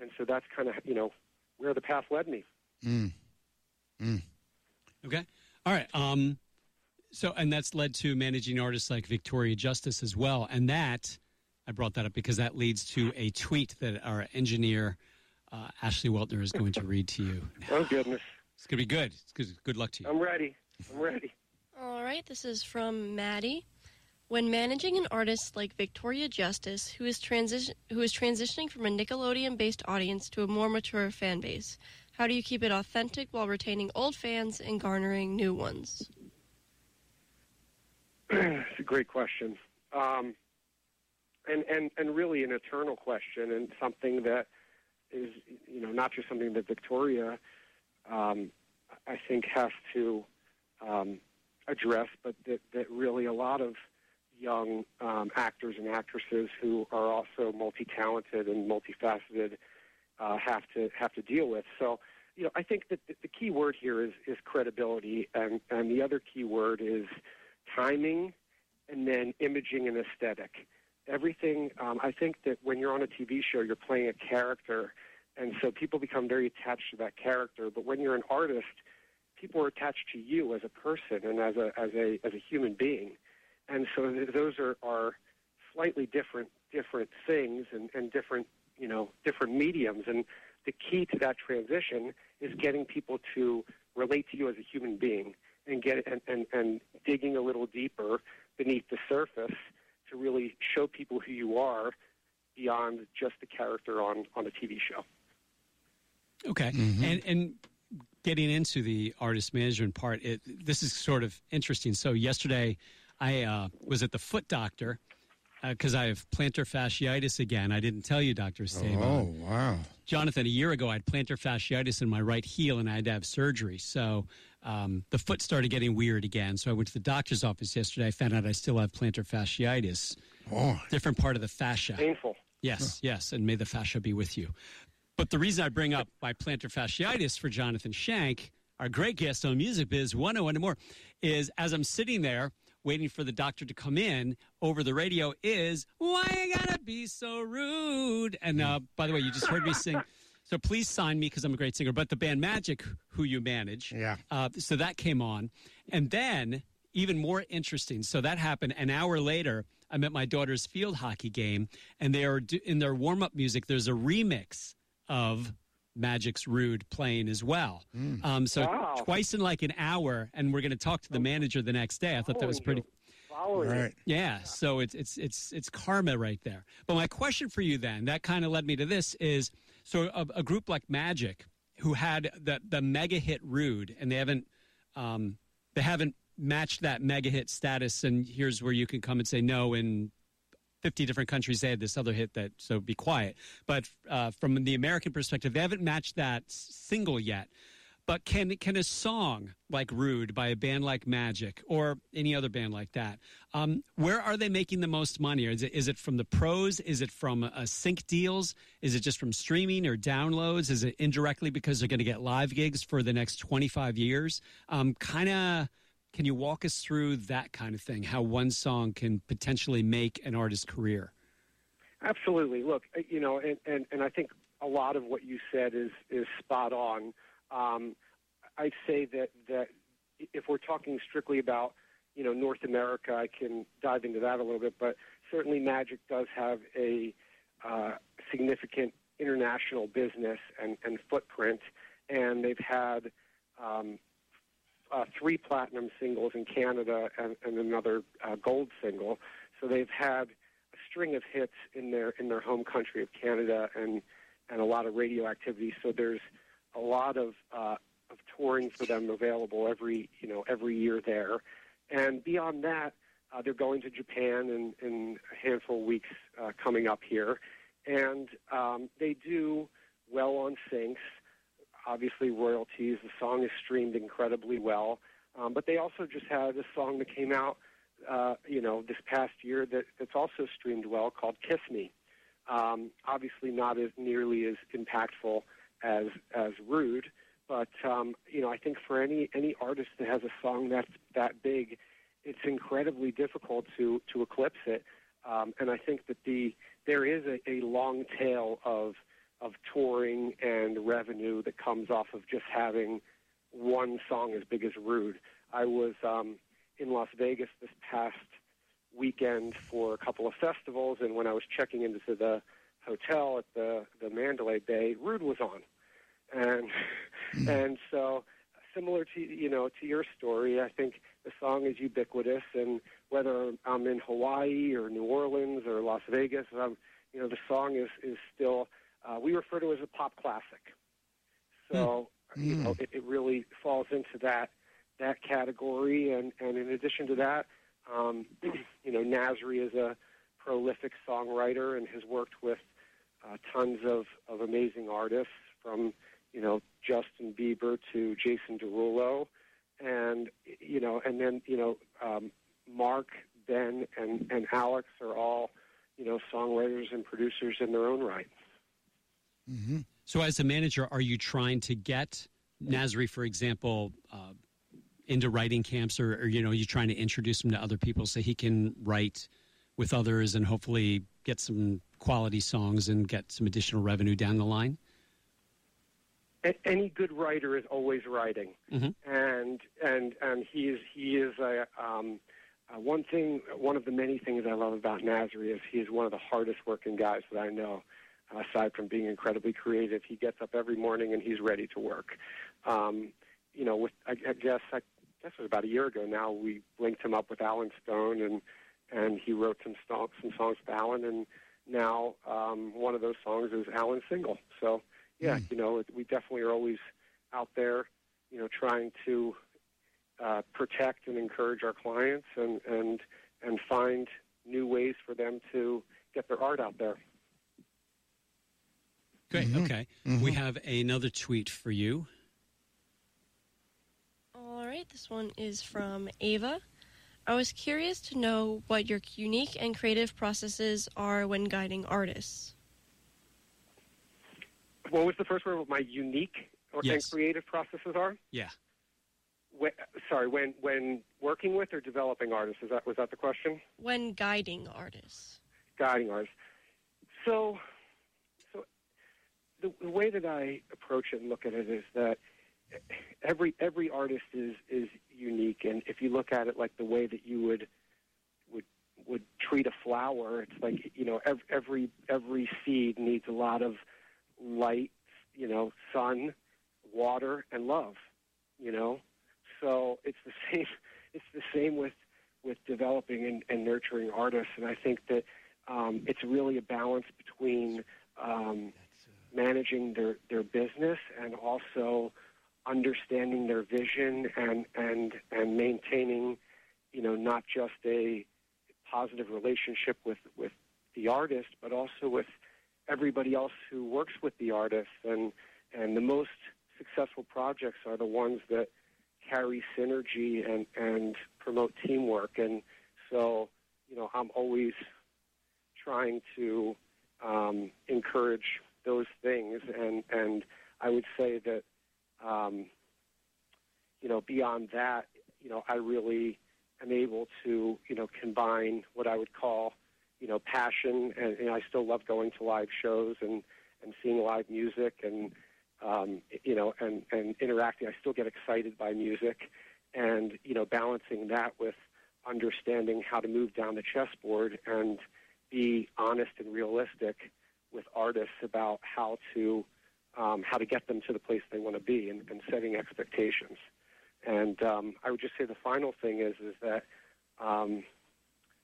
and so that's kind of you know where the path led me. Mm. Okay. All right. Um, so, and that's led to managing artists like Victoria Justice as well. And that, I brought that up because that leads to a tweet that our engineer, uh, Ashley Weltner, is going to read to you. Oh goodness, It's going to be good. It's good. Good luck to you. I'm ready. I'm ready. All right, this is from Maddie. When managing an artist like Victoria Justice, who is transition who is transitioning from a Nickelodeon-based audience to a more mature fan base, how do you keep it authentic while retaining old fans and garnering new ones? it's a great question, um, and and and really an eternal question, and something that is you know not just something that Victoria, um, I think, has to um, address, but that that really a lot of young um, actors and actresses who are also multi-talented and multifaceted uh, have to have to deal with. So, you know, I think that the, key word here is is credibility, and and the other key word is timing, and then imaging and aesthetic. Everything. Um, I think that when you're on a TV show, you're playing a character, and so people become very attached to that character. But when you're an artist, people are attached to you as a person and as a as a as a human being, and so th- those are are slightly different different things and, and different you know different mediums. And the key to that transition is getting people to relate to you as a human being and get and, and, and digging a little deeper beneath the surface to really show people who you are beyond just the character on, on a TV show. Okay. And and getting into the artist management part, it, this is sort of interesting. So yesterday, I uh, was at the foot doctor because I have plantar fasciitis again. I didn't tell you, Doctor Esteban. Oh, wow. Jonathan, a year ago, I had plantar fasciitis in my right heel and I had to have surgery. So um, the foot started getting weird again. So I went to the doctor's office yesterday. I found out I still have plantar fasciitis, Oh, different part of the fascia. Painful. Yes, yes, and may the fascia be with you. But the reason I bring up my plantar fasciitis for Jonathan Shank, our great guest on Music Biz 101 and more, is as I'm sitting there waiting for the doctor to come in over the radio is why you gotta be so rude. And uh, by the way, you just heard me sing. So please sign me because I'm a great singer. But the band Magic, who you manage, Yeah. Uh, so that came on, and then even more interesting. So that happened an hour later. I'm at my daughter's field hockey game, and they are do- in their warm up music. There's a remix of Magic's Rude playing as well. Um, so Wow. twice in like an hour, and we're going to talk to the manager the next day. I thought that was pretty. Following right. Yeah, so it's it's it's it's karma right there. But my question for you then, that kind of led me to this is so a, a group like Magic who had the the mega hit Rude and they haven't um, they haven't matched that mega hit status and here's where you can come and say no in 50 different countries they had this other hit that so be quiet but uh, from the american perspective they haven't matched that single yet but can can a song like "Rude" by a band like Magic or any other band like that, um, where are they making the most money? Is it is it from the pros? Is it from uh, sync deals? Is it just from streaming or downloads? Is it indirectly because they're going to get live gigs for the next twenty five years? Um, kind of. Can you walk us through that kind of thing? How one song can potentially make an artist's career? Absolutely. Look, uh, you know, and, and, and I think a lot of what you said is is spot on. Um, I'd say that that if we're talking strictly about you know North America, I can dive into that a little bit, but certainly Magic does have a uh, significant international business and, and footprint, and they've had um, uh, three platinum singles in Canada and, and another uh, gold single. So they've had a string of hits in their in their home country of Canada and and a lot of radio activity. So there's a lot of uh, of touring for them available every you know every year there. And beyond that, uh, they're going to Japan in, in a handful of weeks uh, coming up here, and um, they do well on syncs. Obviously, royalties. The song is streamed incredibly well, um, but they also just had a song that came out, uh, you know, this past year that, that's also streamed well called "Kiss Me." Um, obviously, not as nearly as impactful as as "Rude," but um, you know, I think for any any artist that has a song that's that big, it's incredibly difficult to to eclipse it. Um, and I think that the there is a, a long tail of of touring and revenue that comes off of just having one song as big as Rude. I was um, in Las Vegas this past weekend for a couple of festivals, and when I was checking into the hotel at the the Mandalay Bay, Rude was on, and and so similar to you know to your story, I think the song is ubiquitous, and whether I'm in Hawaii or New Orleans or Las Vegas, I'm, you know the song is is still uh, we refer to it as a pop classic. So you know it, it really falls into that that category, and and in addition to that, um, you know Nasri is a prolific songwriter and has worked with uh, tons of, of amazing artists from you know Justin Bieber to Jason Derulo, and you know, and then you know um, Mark, Ben, and and Alex are all you know songwriters and producers in their own right. So, as a manager, are you trying to get Nasri, for example, uh, into writing camps, or, or you know, you trying to introduce him to other people so he can write with others and hopefully get some quality songs and get some additional revenue down the line? Any good writer is always writing, Mhm. and and and he is he is a um, uh, one thing. One of the many things I love about Nasri is he is one of the hardest working guys that I know. Aside from being incredibly creative, he gets up every morning and he's ready to work. Um, you know, with I, I guess I guess it was about a year ago now. We linked him up with Alan Stone, and and he wrote some songs some songs with Alan, and now um, one of those songs is Alan's single. So yeah, you know, it, we definitely are always out there, you know, trying to uh, protect and encourage our clients and and and find new ways for them to get their art out there. Great. Mm-hmm. Okay. Mm-hmm. We have another tweet for you. All right, this one is from Ava. I was curious to know what your unique and creative processes are when guiding artists. What was the first word? What my unique or, Yes. and creative processes are? Yeah. When, sorry, when when working with or developing artists? Is that was that the question? When guiding artists. guiding artists. So, so the, the way that I approach it and look at it is that every every artist is is unique, and if you look at it like the way that you would would would treat a flower, it's like you know every every, every seed needs a lot of light, you know, sun, water, and love. You know, so it's the same. It's the same with with developing and, and nurturing artists, and I think that um, it's really a balance between um, managing their, their business and also understanding their vision and, and, and maintaining, you know, not just a positive relationship with, with the artist, but also with everybody else who works with the artist. And, and the most successful projects are the ones that carry synergy and, and promote teamwork. And so, you know, I'm always trying to um, encourage those things, and and I would say that um, you know beyond that, you know, I really am able to you know combine what I would call you know passion, and, and I still love going to live shows and and seeing live music and um, you know and and interacting. I still get excited by music, and you know balancing that with understanding how to move down the chessboard and be honest and realistic with artists about how to um, how to get them to the place they want to be and, and setting expectations. And um, I would just say the final thing is is that um,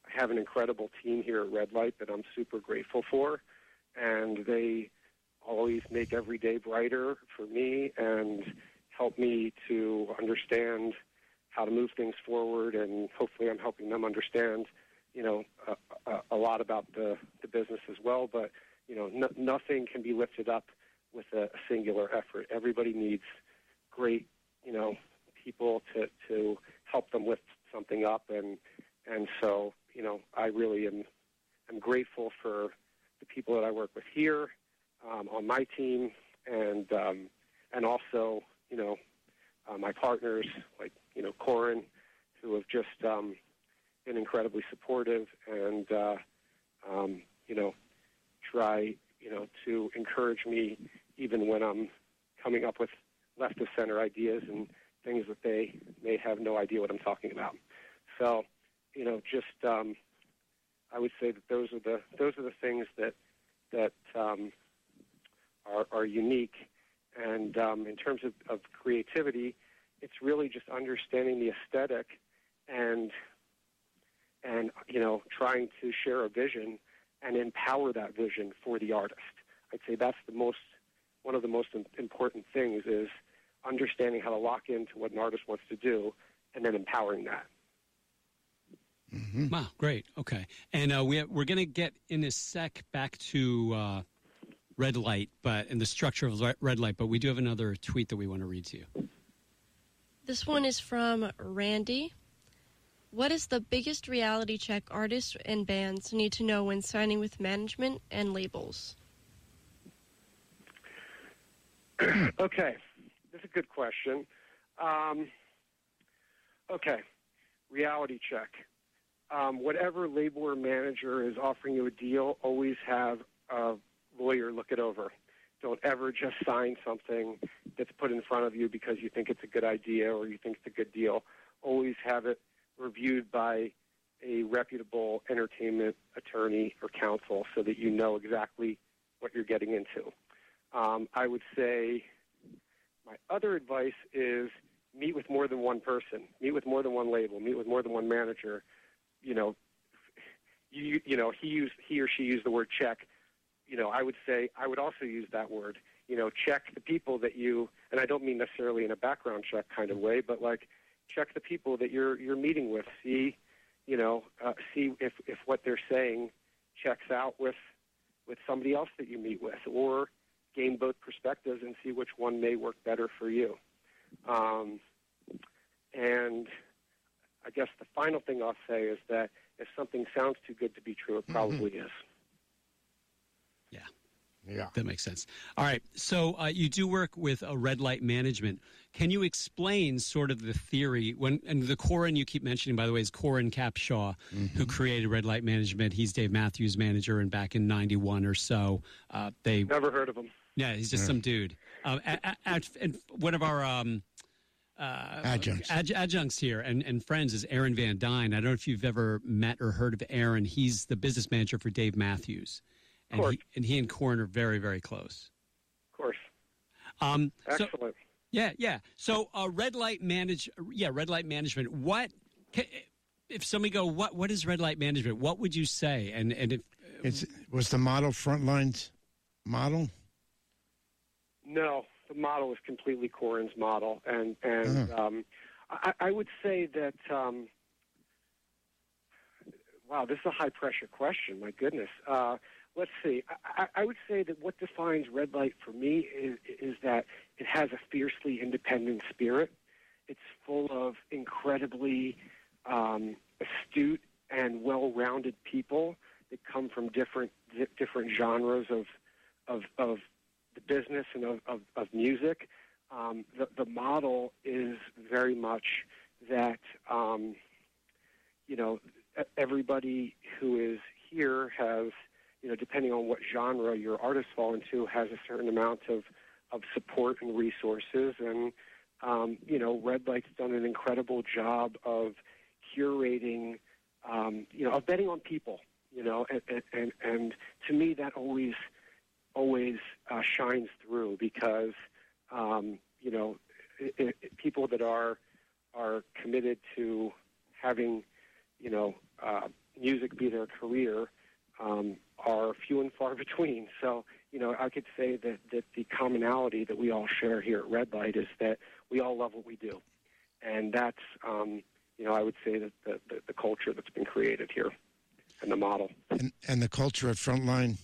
I have an incredible team here at Red Light that I'm super grateful for, and they always make every day brighter for me and help me to understand how to move things forward. And hopefully, I'm helping them understand, you know, a, a, a lot about the the business as well. But you know, no, nothing can be lifted up with a, singular effort. Everybody needs great, you know, people to to help them lift something up, and and so you know, I really am am grateful for the people that I work with here um, on my team, and um, and also you know, uh, my partners like you know Coran, who have just um, been incredibly supportive and uh, um, you know try you know to encourage me even when I'm coming up with left of center ideas and things that they may have no idea what I'm talking about. So you know just um, I would say that those are the those are the things that that um, are, are unique. And um, in terms of, of creativity, it's really just understanding the aesthetic and and you know trying to share a vision and empower that vision for the artist. I'd say that's the most one of the most important things is understanding how to lock into what an artist wants to do and then empowering that. hmm Wow, great. Okay. And uh, we, we're going to get in a sec back to uh, red light, but and the structure of red light, but we do have another tweet that we want to read to you. This one is from Randy. What is the biggest reality check artists and bands need to know when signing with management and labels? Okay, that's a good question. Um, okay, reality check. Um, whatever label or manager is offering you a deal, always have a lawyer look it over. Don't ever just sign something that's put in front of you because you think it's a good idea or you think it's a good deal. Always have it reviewed by a reputable entertainment attorney or counsel so that you know exactly what you're getting into. Um, I would say my other advice is meet with more than one person, meet with more than one label, meet with more than one manager. You know, you you know he used he or she used the word check. You know, I would say I would also use that word. You know, check the people that you and I don't mean necessarily in a background check kind of way, but like check the people that you're you're meeting with. See, you know, uh, see if if what they're saying checks out with with somebody else that you meet with, or gain both perspectives and see which one may work better for you. Um, and I guess the final thing I'll say is that if something sounds too good to be true, it probably is. Yeah. That makes sense. All right. So uh, you do work with a red light management. Can you explain sort of the theory when and the Coran you keep mentioning by the way is Coran Capshaw, who created Red Light Management. He's Dave Matthews' manager, and back in '91 or so, uh, they Never heard of him. yeah he's just some dude. Uh, a- a- at- and one of our um, uh, Adjuncts. adj- adjuncts here and, and friends is Aaron Van Dyne. I don't know if you've ever met or heard of Aaron. He's the business manager for Dave Matthews, and he and he and Coran are very very close. Of course. Um, so, Excellent. yeah, yeah. So, uh, red light manage, yeah, red light management. What if somebody go, what what is red light management? What would you say? And and if It's was the model Frontlines model? No, the model is completely Coran's model, and and um, I, I would say that. Um, wow, this is a high pressure question. My goodness. Uh, let's see. I, I- would say that what defines red light for me is is that it has a fiercely independent spirit. It's full of incredibly um, astute and well-rounded people that come from different different genres of of, of the business and of, of, of music. Um, the, the model is very much that, um, you know, everybody who is here has, you know, depending on what genre your artists fall into, has a certain amount of, of support and resources. And, um, you know, Red Light's done an incredible job of curating, um, you know, of betting on people, you know, and, and, and, to me that always – always uh, shines through because um, you know i i people that are are committed to having you know uh, music be their career um, are few and far between. So you know I could say that that the commonality that we all share here at Red Light is that we all love what we do, and that's um, you know I would say that the, the, the culture that's been created here and the model And and the culture at Frontline?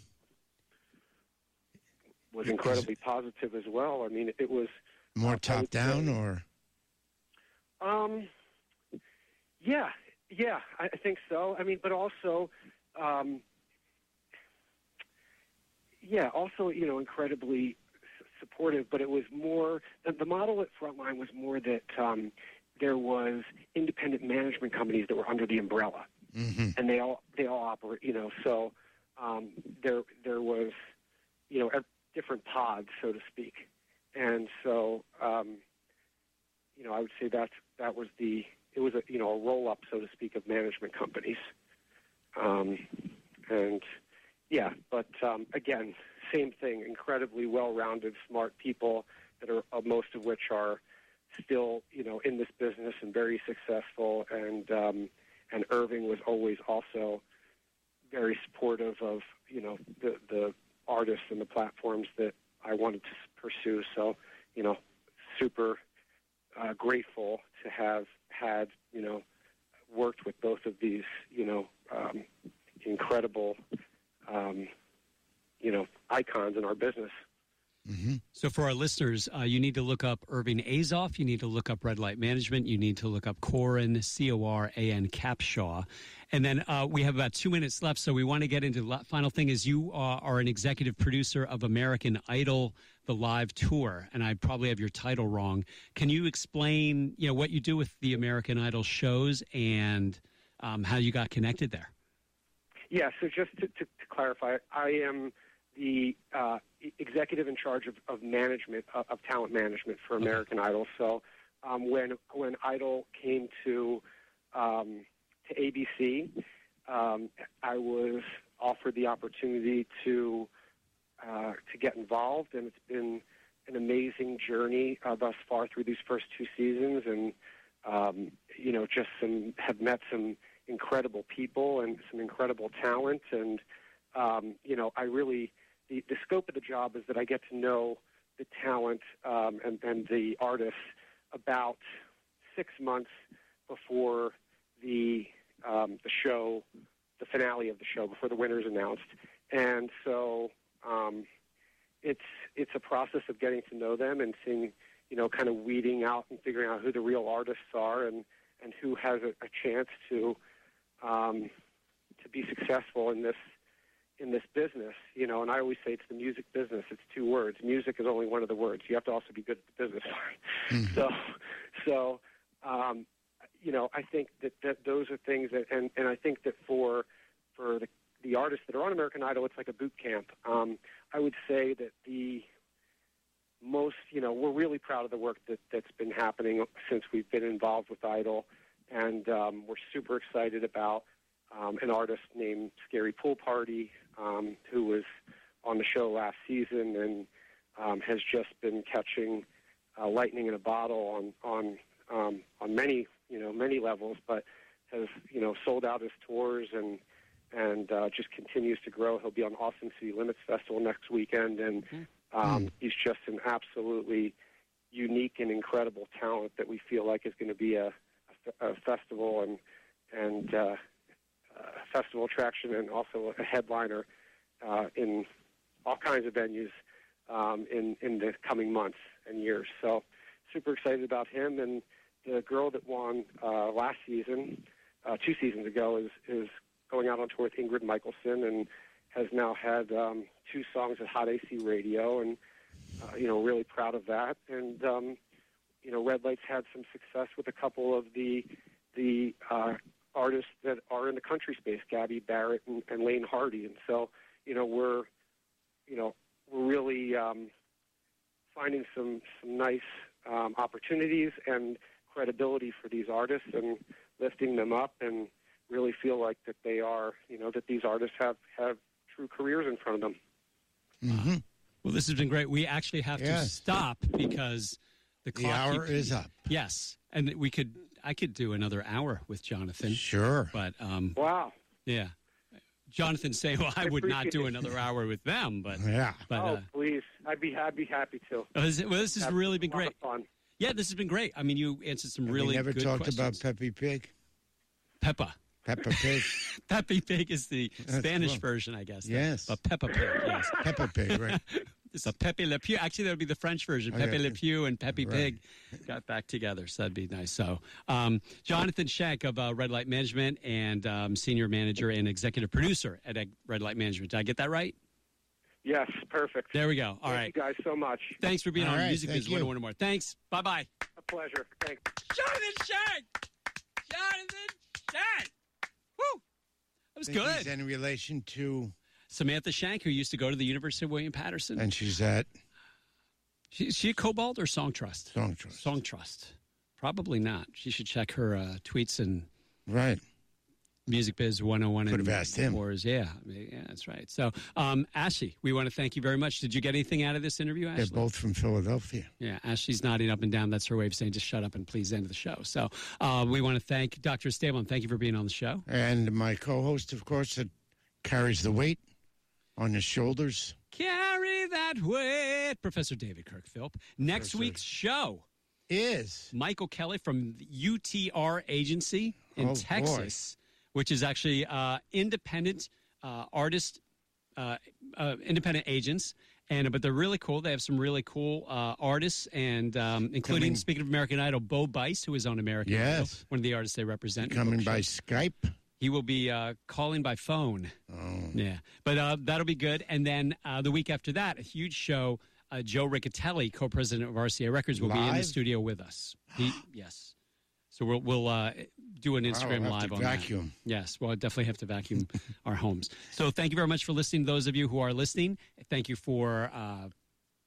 was incredibly positive as well. I mean, it was More would top down say- or Um, yeah, yeah, I I think so. I mean, but also, um, yeah, also, you know, incredibly supportive, but it was more the, the model at Frontline was more that um, there was independent management companies that were under the umbrella, hmm and they all they all operate. You know, so um, there there was you know different pods, so to speak, and so um, you know I would say that that was the it was a you know a roll up, so to speak, of management companies, um, and yeah, but um, again, same thing. Incredibly well-rounded, smart people that are uh, most of which are still, you know, in this business and very successful. And um, and Irving was always also very supportive of, you know, the the artists and the platforms that I wanted to pursue. So, you know, super uh, grateful to have had, you know, worked with both of these, you know, um, incredible um, you know, icons in our business. hmm So, for our listeners, uh, you need to look up Irving Azoff. You need to look up Red Light Management. You need to look up Coran, C O R A N Capshaw. And then uh, we have about two minutes left. So, we want to get into the final thing is you uh, are an executive producer of American Idol, the live tour. And I probably have your title wrong. Can you explain, you know, what you do with the American Idol shows and um, how you got connected there? Yeah, so just to, to, to clarify, I am the uh, executive in charge of, of management, of, of talent management for American Idol. So um, when, when Idol came to, um, to ABC, um, I was offered the opportunity to, uh, to get involved, and it's been an amazing journey uh, thus far through these first two seasons. And, um, you know, just some, have met some incredible people and some incredible talent. And, um, you know, I really, the, the scope of the job is that I get to know the talent um, and, and the artists about six months before the, um, the show, the finale of the show, before the winner's announced. And so um, it's, it's a process of getting to know them and seeing, you know, kind of weeding out and figuring out who the real artists are and, and who has a, a chance to um, to be successful in this in this business, you know, and I always say it's the music business. It's two words. Music is only one of the words. You have to also be good at the business Mhm. So, so, um, you know, I think that, that those are things that, and, and I think that for for the the artists that are on American Idol, it's like a boot camp. Um, I would say that the most, you know, we're really proud of the work that that's been happening since we've been involved with Idol, and um, we're super excited about um, an artist named Scary Pool Party, um, who was on the show last season and um, has just been catching uh, lightning in a bottle on on um, on many you know many levels, but has you know sold out his tours and and uh, just continues to grow. He'll be on Austin City Limits Festival next weekend, and um, he's just an absolutely unique and incredible talent that we feel like is going to be a, a, festival and and uh, a festival attraction and also a headliner uh, in all kinds of venues um, in in the coming months and years. So super excited about him and the girl that won uh, last season, uh, two seasons ago, is is going out on tour with Ingrid Michaelson and has now had um, two songs at Hot AC Radio and uh, you know really proud of that. And um, you know Red Light's had some success with a couple of the the uh, artists that are in the country space, Gabby Barrett and, and Laine Hardy. And so you know we're you know we're really um, finding some some nice um, opportunities and credibility for these artists and lifting them up and really feel like that they are you know that these artists have have true careers in front of them. hmm Well, this has been great. We actually have to stop because the The clock hour keeps- is up. Yes, and we could. I could do another hour with Jonathan, Sure. but um, Wow. yeah, Jonathan saying, "Well, I, I would not do it. another hour with them," but Yeah. but oh, uh, please! I'd be I'd be happy to. well, this, well, this has Have really been great. fun. Yeah, this has been great. I mean, you answered some Have really we never good talked questions. about Peppy Pig. Peppa. Peppa Pig. Peppy Pig is the That's Spanish cool. version, I guess. Yes. but Peppa Pig. Yes, Peppa Pig, right? it's a Pepe Le Pew. Actually, that would be the French version. Okay. Pepe Le Pew and Peppy Right. Pig got back together, so that'd be nice. So, um, Jonathan Shank of uh, Red Light Management and um, senior manager and executive producer at Red Light Management. Did I get that right? Yes, perfect. There we go. All Thank right. you guys so much. Thanks for being All on right, Music thank Biz you. 101 more. Thanks. Bye bye. A pleasure. Thanks. Jonathan Shank. Jonathan Shank. Woo. That was Think he's good. in relation to, Samantha Shank, who used to go to the University of William Paterson. and she's at She, is she a Kobalt or Song Trust? Song Trust. Song Trust. Probably not. She should check her uh, tweets and Right. Music Biz 101. Could have asked him. Wars. Yeah, yeah, that's right. So, um, Ashley, we want to thank you very much. Did you get anything out of this interview, Ashley? They're both from Philadelphia. Yeah, Ashley's nodding up and down. That's her way of saying just shut up and please end the show. So uh, we want to thank Dr. Stablin. Thank you for being on the show. And my co host, of course, that carries the weight on his shoulders. Carry that weight, Professor David Kirk Philp. Next Professor. week's show, Is Michael Kelly from the UTR Agency in Oh, boy. Texas, which is actually uh, independent uh, artist, uh, uh, independent agents. And but they're really cool. They have some really cool uh, artists, and um, including Coming- speaking of American Idol, Bo Bice, who is on American Yes. Idol, one of the artists they represent. coming by. Skype. He will be uh, calling by phone. Oh. Yeah, but uh, that'll be good. And then uh, the week after that, a huge show. Uh, Joe Riccitelli, co-president of RCA Records, will be in the studio with us. He, yes, so we'll we'll uh, do an Instagram live to on vacuum. that. Yes, well, I definitely have to vacuum our homes. So thank you very much for listening. Those of you who are listening, thank you for uh,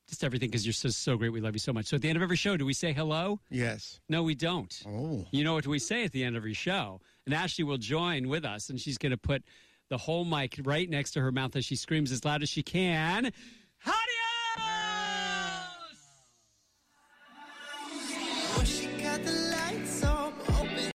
just everything because you're so so great. We love you so much. So at the end of every show, do we say hello? Yes. No, we don't. Oh. You know what we say at the end of every show. And Ashley will join with us, and she's going to put the whole mic right next to her mouth as she screams as loud as she can.